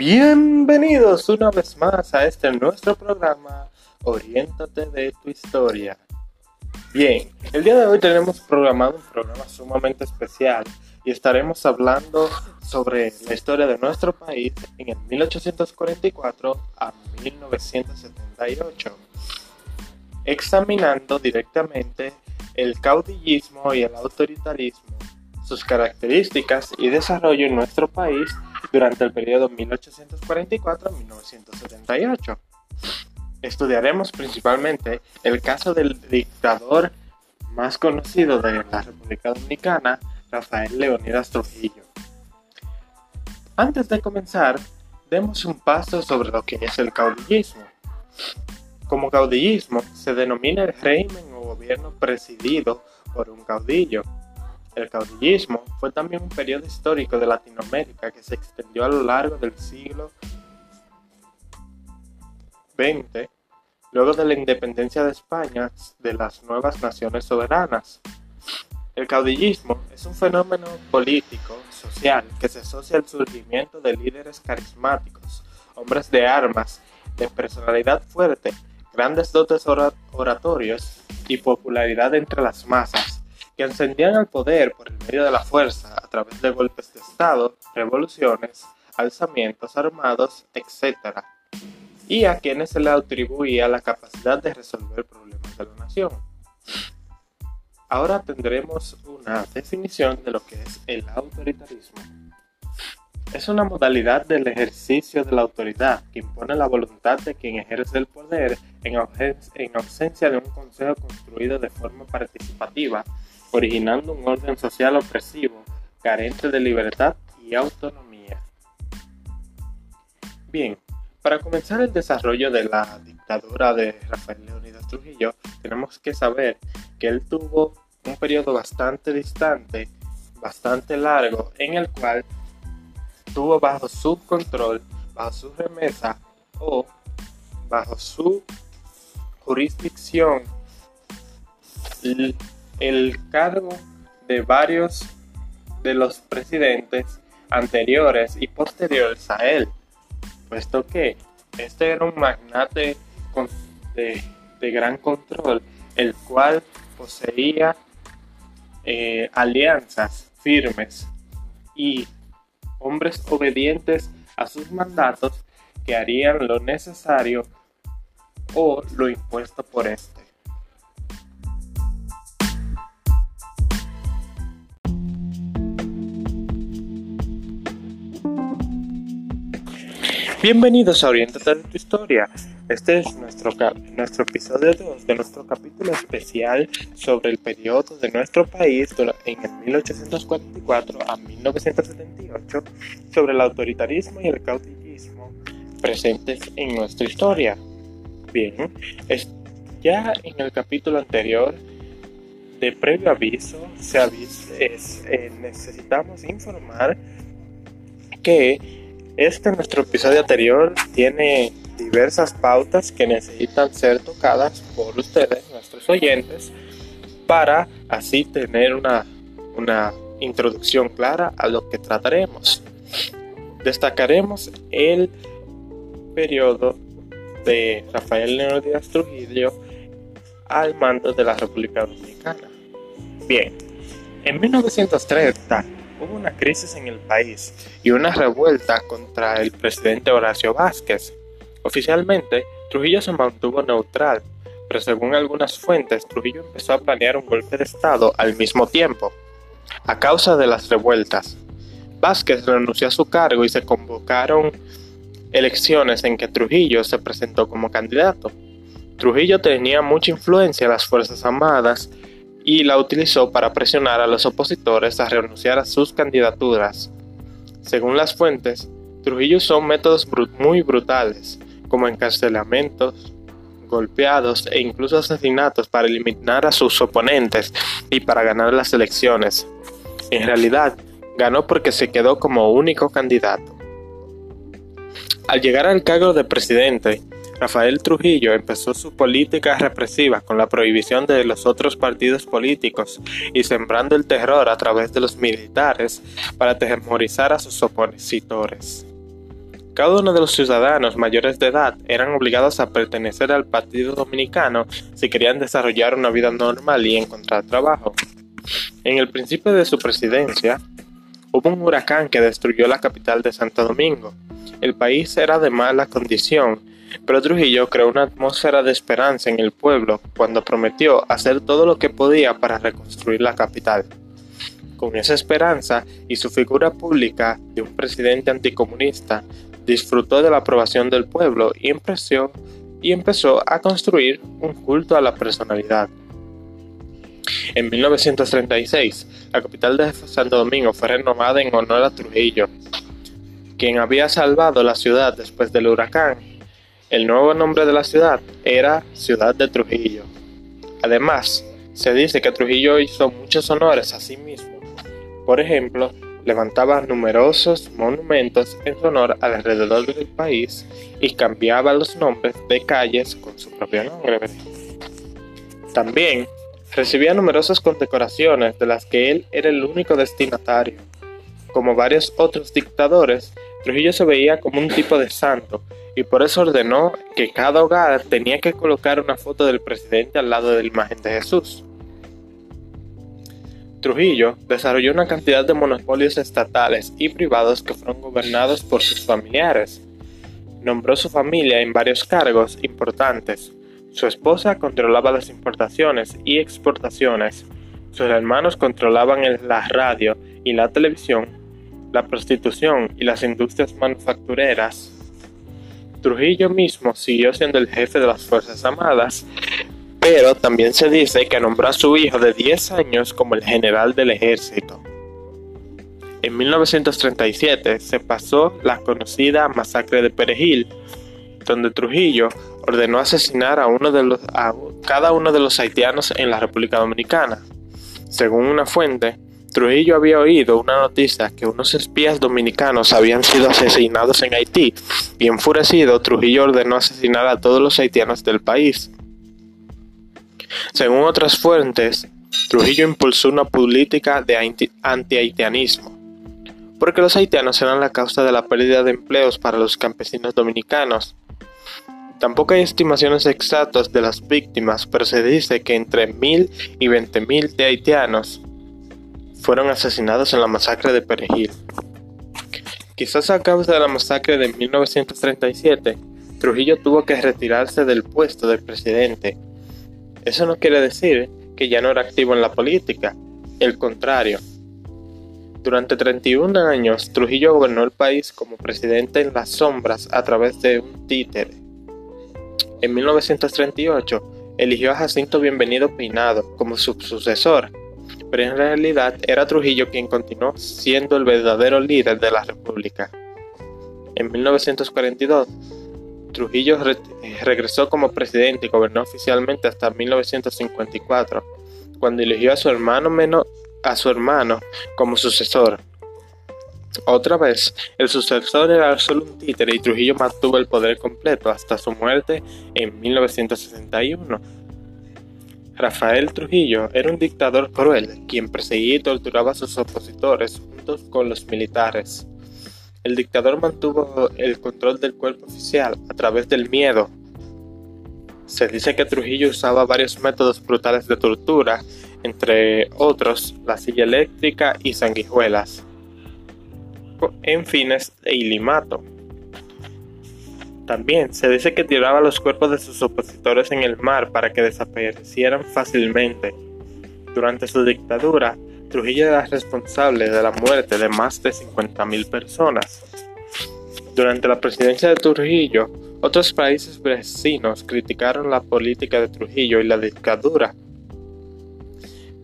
Bienvenidos una vez más a este nuestro programa Oriéntate de tu historia. Bien, el día de hoy tenemos programado un programa sumamente especial y estaremos hablando sobre la historia de nuestro país en el 1844 a 1978, examinando directamente el caudillismo y el autoritarismo, sus características y desarrollo en nuestro país durante el periodo 1844-1978. Estudiaremos principalmente el caso del dictador más conocido de la República Dominicana, Rafael Leonidas Trujillo. Antes de comenzar, demos un paso sobre lo que es el caudillismo. Como caudillismo se denomina el régimen o gobierno presidido por un caudillo. El caudillismo fue también un periodo histórico de Latinoamérica que se extendió a lo largo del siglo XX, luego de la independencia de España de las nuevas naciones soberanas. El caudillismo es un fenómeno político, social, que se asocia al surgimiento de líderes carismáticos, hombres de armas, de personalidad fuerte, grandes dotes oratorios y popularidad entre las masas, que ascendían al poder por el medio de la fuerza a través de golpes de Estado, revoluciones, alzamientos armados, etc. Y a quienes se le atribuía la capacidad de resolver problemas de la nación. Ahora tendremos una definición de lo que es el autoritarismo. Es una modalidad del ejercicio de la autoridad que impone la voluntad de quien ejerce el poder en, ausencia de un consejo construido de forma participativa, originando un orden social opresivo, carente de libertad y autonomía. Bien, para comenzar el desarrollo de la dictadura de Rafael Leónidas Trujillo, tenemos que saber que él tuvo un periodo bastante distante, bastante largo, en el cual tuvo bajo su control, bajo su remesa o bajo su jurisdicción el, cargo de varios de los presidentes anteriores y posteriores a él, puesto que este era un magnate de, de gran control, el cual poseía eh, alianzas firmes y hombres obedientes a sus mandatos que harían lo necesario o lo impuesto por éste. Bienvenidos a Orientate de tu Historia. Este es nuestro, nuestro episodio 2 de nuestro capítulo especial sobre el periodo de nuestro país en el 1844 a 1978, sobre el autoritarismo y el caudillismo presentes en nuestra historia. Bien, ya en el capítulo anterior de previo aviso se eh, necesitamos informar que este nuestro episodio anterior tiene diversas pautas que necesitan ser tocadas por ustedes, nuestros oyentes, para así tener una, una introducción clara a lo que trataremos. Destacaremos el periodo de Rafael León Díaz Trujillo al mando de la República Dominicana. Bien, en 1930 hubo una crisis en el país y una revuelta contra el presidente Horacio Vázquez. Oficialmente, Trujillo se mantuvo neutral, pero según algunas fuentes, Trujillo empezó a planear un golpe de Estado al mismo tiempo. A causa de las revueltas, Vázquez renunció a su cargo y se convocaron elecciones en que Trujillo se presentó como candidato. Trujillo tenía mucha influencia en las Fuerzas Armadas y la utilizó para presionar a los opositores a renunciar a sus candidaturas. Según las fuentes, Trujillo usó métodos muy brutales, como encarcelamientos, golpeados e incluso asesinatos para eliminar a sus oponentes y para ganar las elecciones. En realidad, ganó porque se quedó como único candidato. Al llegar al cargo de presidente, Rafael Trujillo empezó su política represiva con la prohibición de los otros partidos políticos y sembrando el terror a través de los militares para atemorizar a sus opositores. Cada uno de los ciudadanos mayores de edad eran obligados a pertenecer al Partido Dominicano si querían desarrollar una vida normal y encontrar trabajo. En el principio de su presidencia, hubo un huracán que destruyó la capital de Santo Domingo. El país era de mala condición, pero Trujillo creó una atmósfera de esperanza en el pueblo cuando prometió hacer todo lo que podía para reconstruir la capital. Con esa esperanza y su figura pública de un presidente anticomunista, disfrutó de la aprobación del pueblo y empezó, y empezó a construir un culto a la personalidad. En 1936, la capital de Santo Domingo fue renomada en honor a Trujillo, quien había salvado la ciudad después del huracán. El nuevo nombre de la ciudad era Ciudad de Trujillo. Además, se dice que Trujillo hizo muchos honores a sí mismo. Por ejemplo, levantaba numerosos monumentos en su honor alrededor del país y cambiaba los nombres de calles con su propio nombre. También recibía numerosas condecoraciones de las que él era el único destinatario. Como varios otros dictadores, Trujillo se veía como un tipo de santo y por eso ordenó que cada hogar tenía que colocar una foto del presidente al lado de la imagen de Jesús. Trujillo desarrolló una cantidad de monopolios estatales y privados que fueron gobernados por sus familiares. Nombró su familia en varios cargos importantes. Su esposa controlaba las importaciones y exportaciones. Sus hermanos controlaban la radio y la televisión, la prostitución y las industrias manufactureras. Trujillo mismo siguió siendo el jefe de las Fuerzas Armadas, pero también se dice que nombró a su hijo de 10 años como el general del ejército. En 1937 se pasó la conocida masacre de Perejil, donde Trujillo ordenó asesinar a, uno de los, a cada uno de los haitianos en la República Dominicana. Según una fuente, Trujillo había oído una noticia que unos espías dominicanos habían sido asesinados en Haití y enfurecido Trujillo ordenó asesinar a todos los haitianos del país. Según otras fuentes, Trujillo impulsó una política de anti-haitianismo, porque los haitianos eran la causa de la pérdida de empleos para los campesinos dominicanos. Tampoco hay estimaciones exactas de las víctimas, pero se dice que entre mil y veinte mil de haitianos fueron asesinados en la masacre de Perejil. Quizás a causa de la masacre de 1937, Trujillo tuvo que retirarse del puesto de presidente eso no quiere decir que ya no era activo en la política, el contrario. Durante 31 años, Trujillo gobernó el país como presidente en las sombras a través de un títere. En 1938, eligió a Jacinto Bienvenido Peinado como su sucesor, pero en realidad era Trujillo quien continuó siendo el verdadero líder de la República. En 1942, Trujillo regresó como presidente y gobernó oficialmente hasta 1954, cuando eligió a su hermano a su hermano como sucesor. Otra vez, el sucesor era solo un títere y Trujillo mantuvo el poder completo hasta su muerte en 1961. Rafael Trujillo era un dictador cruel, quien perseguía y torturaba a sus opositores juntos con los militares. El dictador mantuvo el control del cuerpo oficial a través del miedo. Se dice que Trujillo usaba varios métodos brutales de tortura, entre otros la silla eléctrica y sanguijuelas, en fines de ilimato. También se dice que tiraba los cuerpos de sus opositores en el mar para que desaparecieran fácilmente. Durante su dictadura, Trujillo era responsable de la muerte de más de 50.000 personas. Durante la presidencia de Trujillo, otros países vecinos criticaron la política de Trujillo y la dictadura.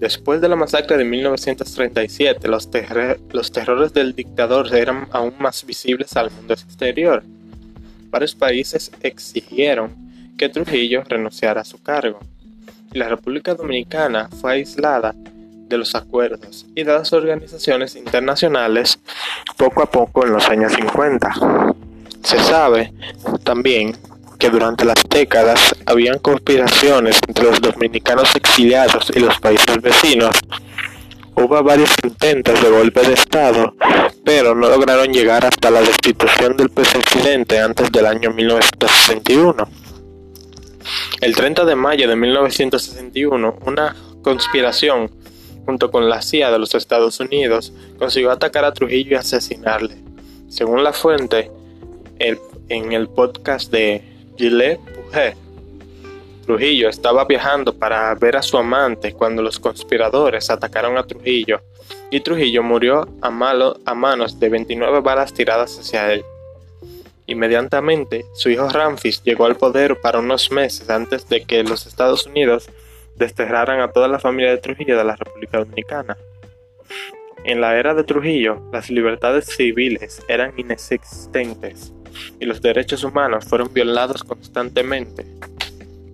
Después de la masacre de 1937, los, los terrores del dictador eran aún más visibles al mundo exterior. Varios países exigieron que Trujillo renunciara a su cargo, la República Dominicana fue aislada de los acuerdos y de las organizaciones internacionales poco a poco en los años 50. Se sabe también que durante las décadas habían conspiraciones entre los dominicanos exiliados y los países vecinos. Hubo varios intentos de golpe de Estado, pero no lograron llegar hasta la destitución del presidente antes del año 1961. El 30 de mayo de 1961, una conspiración junto con la CIA de los Estados Unidos consiguió atacar a Trujillo y asesinarle. Según la fuente, en el podcast de Gilles Puget, Trujillo estaba viajando para ver a su amante cuando los conspiradores atacaron a Trujillo y Trujillo murió a, malo, a manos de 29 balas tiradas hacia él. Inmediatamente, su hijo Ramfis llegó al poder para unos meses antes de que los Estados Unidos desterraran a toda la familia de Trujillo de la República Dominicana. En la era de Trujillo, las libertades civiles eran inexistentes y los derechos humanos fueron violados constantemente.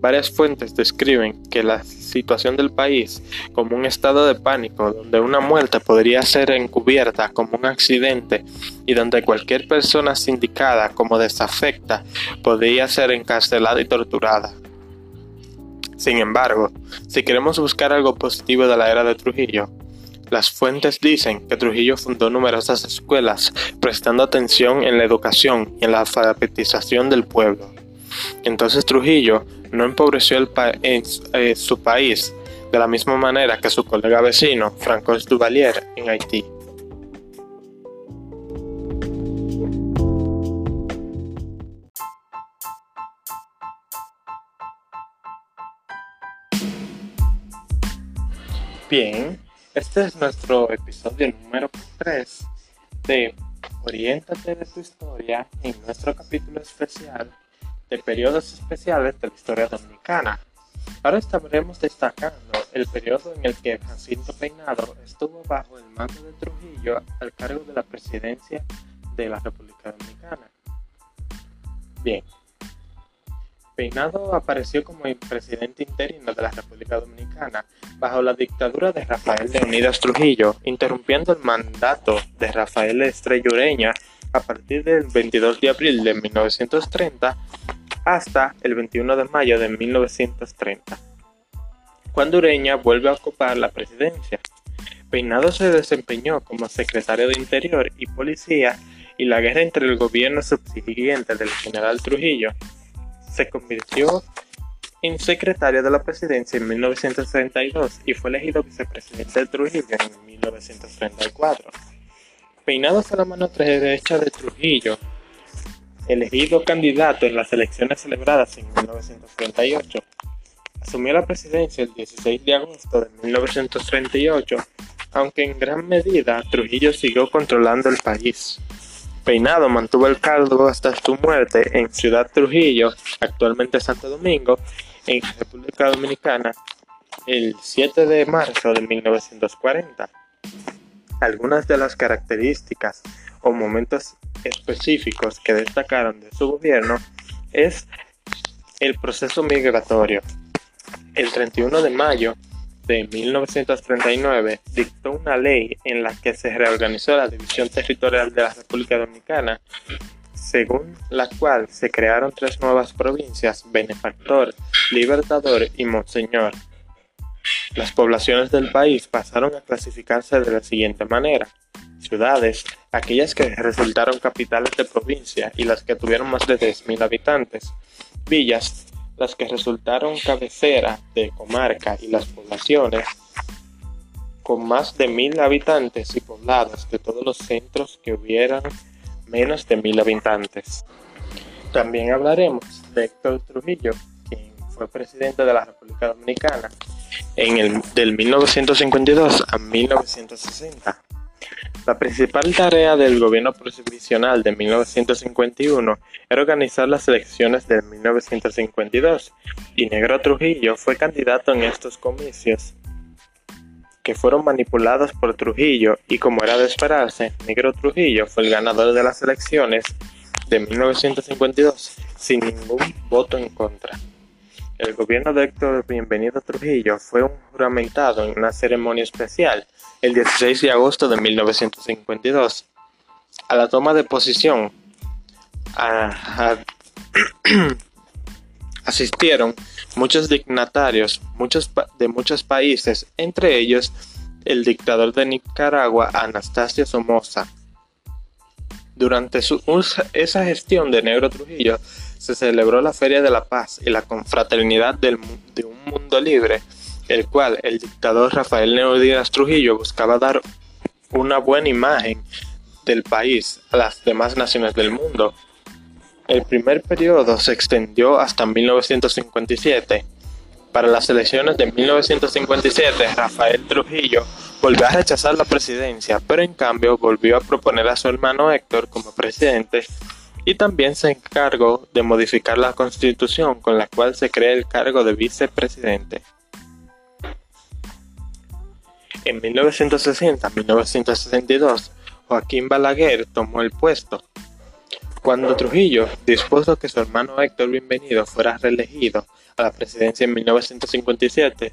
Varias fuentes describen que la situación del país como un estado de pánico donde una muerte podría ser encubierta como un accidente y donde cualquier persona sindicada como desafecta podría ser encarcelada y torturada. Sin embargo, si queremos buscar algo positivo de la era de Trujillo, las fuentes dicen que Trujillo fundó numerosas escuelas, prestando atención en la educación y en la alfabetización del pueblo. Entonces Trujillo no empobreció eh, su país de la misma manera que su colega vecino, Francois Duvalier, en Haití. Bien, este es nuestro episodio número 3 de Oriéntate de tu historia en nuestro capítulo especial de periodos especiales de la historia dominicana. Ahora estaremos destacando el periodo en el que Jacinto Peinado estuvo bajo el mando de Trujillo al cargo de la presidencia de la República Dominicana. Bien, Peinado apareció como presidente interino de la República Dominicana bajo la dictadura de Rafael Leonidas Trujillo, interrumpiendo el mandato de Rafael Estrella Ureña a partir del 22 de abril de 1930 hasta el 21 de mayo de 1930, cuando Ureña vuelve a ocupar la presidencia. Peinado se desempeñó como secretario de Interior y Policía y la guerra entre el gobierno subsiguiente del general Trujillo se convirtió en secretario de la presidencia en 1932 y fue elegido vicepresidente de Trujillo en 1934. Peinado a la mano derecha de Trujillo, elegido candidato en las elecciones celebradas en 1938, asumió la presidencia el 16 de agosto de 1938, aunque en gran medida Trujillo siguió controlando el país. Peinado mantuvo el cargo hasta su muerte en Ciudad Trujillo, actualmente Santo Domingo, en República Dominicana, el 7 de marzo de 1940. Algunas de las características o momentos específicos que destacaron de su gobierno es el proceso migratorio. El 31 de mayo de 1939 dictó una ley en la que se reorganizó la división territorial de la República Dominicana, según la cual se crearon tres nuevas provincias, Benefactor, Libertador y Monseñor. Las poblaciones del país pasaron a clasificarse de la siguiente manera. Ciudades, aquellas que resultaron capitales de provincia y las que tuvieron más de 10.000 habitantes. Villas, las que resultaron cabecera de comarca y las poblaciones con más de mil habitantes y poblados de todos los centros que hubieran menos de mil habitantes. También hablaremos de Héctor Trujillo, quien fue presidente de la República Dominicana en el, del 1952 a 1960 la principal tarea del gobierno provisional de 1951 era organizar las elecciones de 1952 y Negro Trujillo fue candidato en estos comicios que fueron manipulados por Trujillo y como era de esperarse, Negro Trujillo fue el ganador de las elecciones de 1952 sin ningún voto en contra. El gobierno de Héctor Bienvenido Trujillo fue juramentado en una ceremonia especial el 16 de agosto de 1952. A la toma de posición asistieron muchos dignatarios de muchos países, entre ellos el dictador de Nicaragua, Anastasio Somoza. Durante esa gestión de Negro Trujillo se celebró la Feria de la Paz y la Confraternidad del, de un Mundo Libre, el cual el dictador Rafael Leónidas Trujillo buscaba dar una buena imagen del país a las demás naciones del mundo. El primer periodo se extendió hasta 1957. Para las elecciones de 1957, Rafael Trujillo volvió a rechazar la presidencia, pero en cambio volvió a proponer a su hermano Héctor como presidente y también se encargó de modificar la constitución con la cual se crea el cargo de vicepresidente. En 1960-1962, Joaquín Balaguer tomó el puesto. Cuando Trujillo dispuso que su hermano Héctor Bienvenido fuera reelegido a la presidencia en 1957,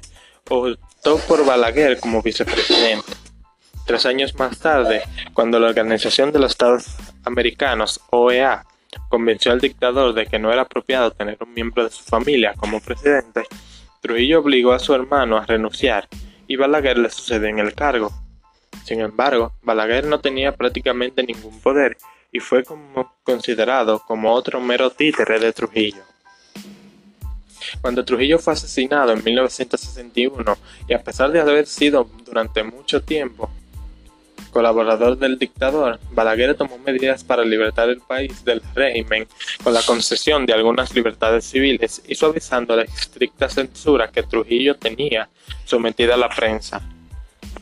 optó por Balaguer como vicepresidente. Tres años más tarde, cuando la Organización de los Estados Americanos, OEA, convenció al dictador de que no era apropiado tener un miembro de su familia como presidente, Trujillo obligó a su hermano a renunciar y Balaguer le sucedió en el cargo. Sin embargo, Balaguer no tenía prácticamente ningún poder y fue como considerado como otro mero títere de Trujillo. Cuando Trujillo fue asesinado en 1961 y a pesar de haber sido durante mucho tiempo colaborador del dictador, Balaguer tomó medidas para libertar el país del régimen con la concesión de algunas libertades civiles y suavizando la estricta censura que Trujillo tenía sometida a la prensa.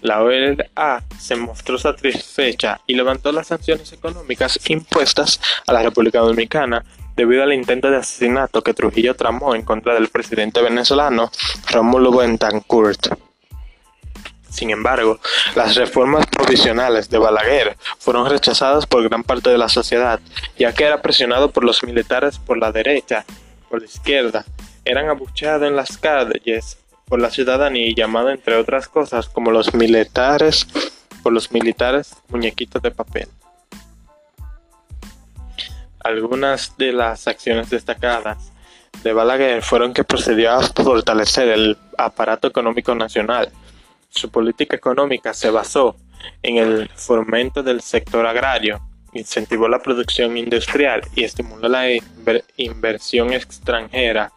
La OEA se mostró satisfecha y levantó las sanciones económicas impuestas a la República Dominicana debido al intento de asesinato que Trujillo tramó en contra del presidente venezolano Rómulo Betancourt. Sin embargo, las reformas provisionales de Balaguer fueron rechazadas por gran parte de la sociedad, ya que era presionado por los militares por la derecha, por la izquierda, eran abucheados en las calles por la ciudadanía y llamado entre otras cosas como los militares por los militares muñequitos de papel. Algunas de las acciones destacadas de Balaguer fueron que procedió a fortalecer el aparato económico nacional, su política económica se basó en el fomento del sector agrario, incentivó la producción industrial y estimuló la inversión extranjera.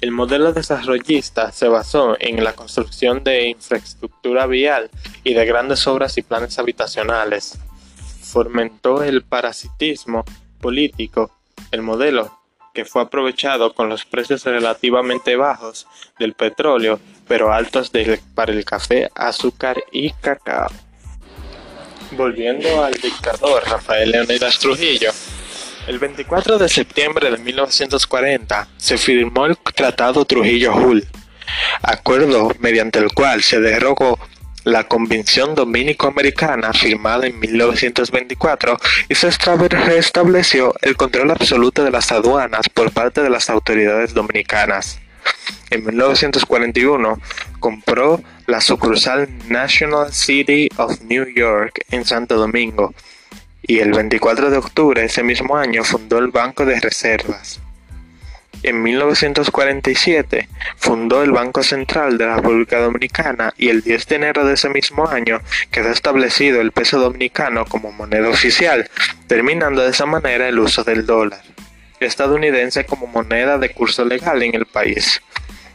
El modelo desarrollista se basó en la construcción de infraestructura vial y de grandes obras y planes habitacionales. Fomentó el parasitismo político. El modelo que fue aprovechado con los precios relativamente bajos del petróleo, pero altos para el café, azúcar y cacao. Volviendo al dictador Rafael Leónidas Trujillo, el 24 de septiembre de 1940 se firmó el Tratado Trujillo-Hull, acuerdo mediante el cual se derogó la Convención Dominico-Americana firmada en 1924 y se restableció el control absoluto de las aduanas por parte de las autoridades dominicanas. En 1941 compró la sucursal National City of New York en Santo Domingo y el 24 de octubre de ese mismo año fundó el Banco de Reservas. En 1947 fundó el Banco Central de la República Dominicana y el 10 de enero de ese mismo año quedó establecido el peso dominicano como moneda oficial, terminando de esa manera el uso del dólar estadounidense como moneda de curso legal en el país.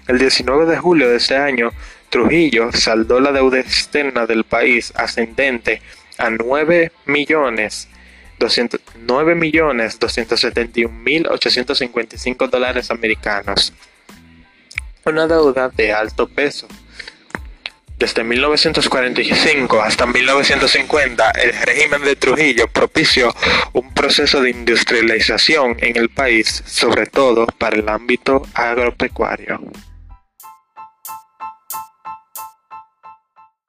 El 19 de julio de ese año, Trujillo saldó la deuda externa del país ascendente a 9 millones 9 millones 271 mil 855 dólares americanos. Una deuda de alto peso. Desde 1945 hasta 1950, el régimen de Trujillo propició un proceso de industrialización en el país, sobre todo para el ámbito agropecuario.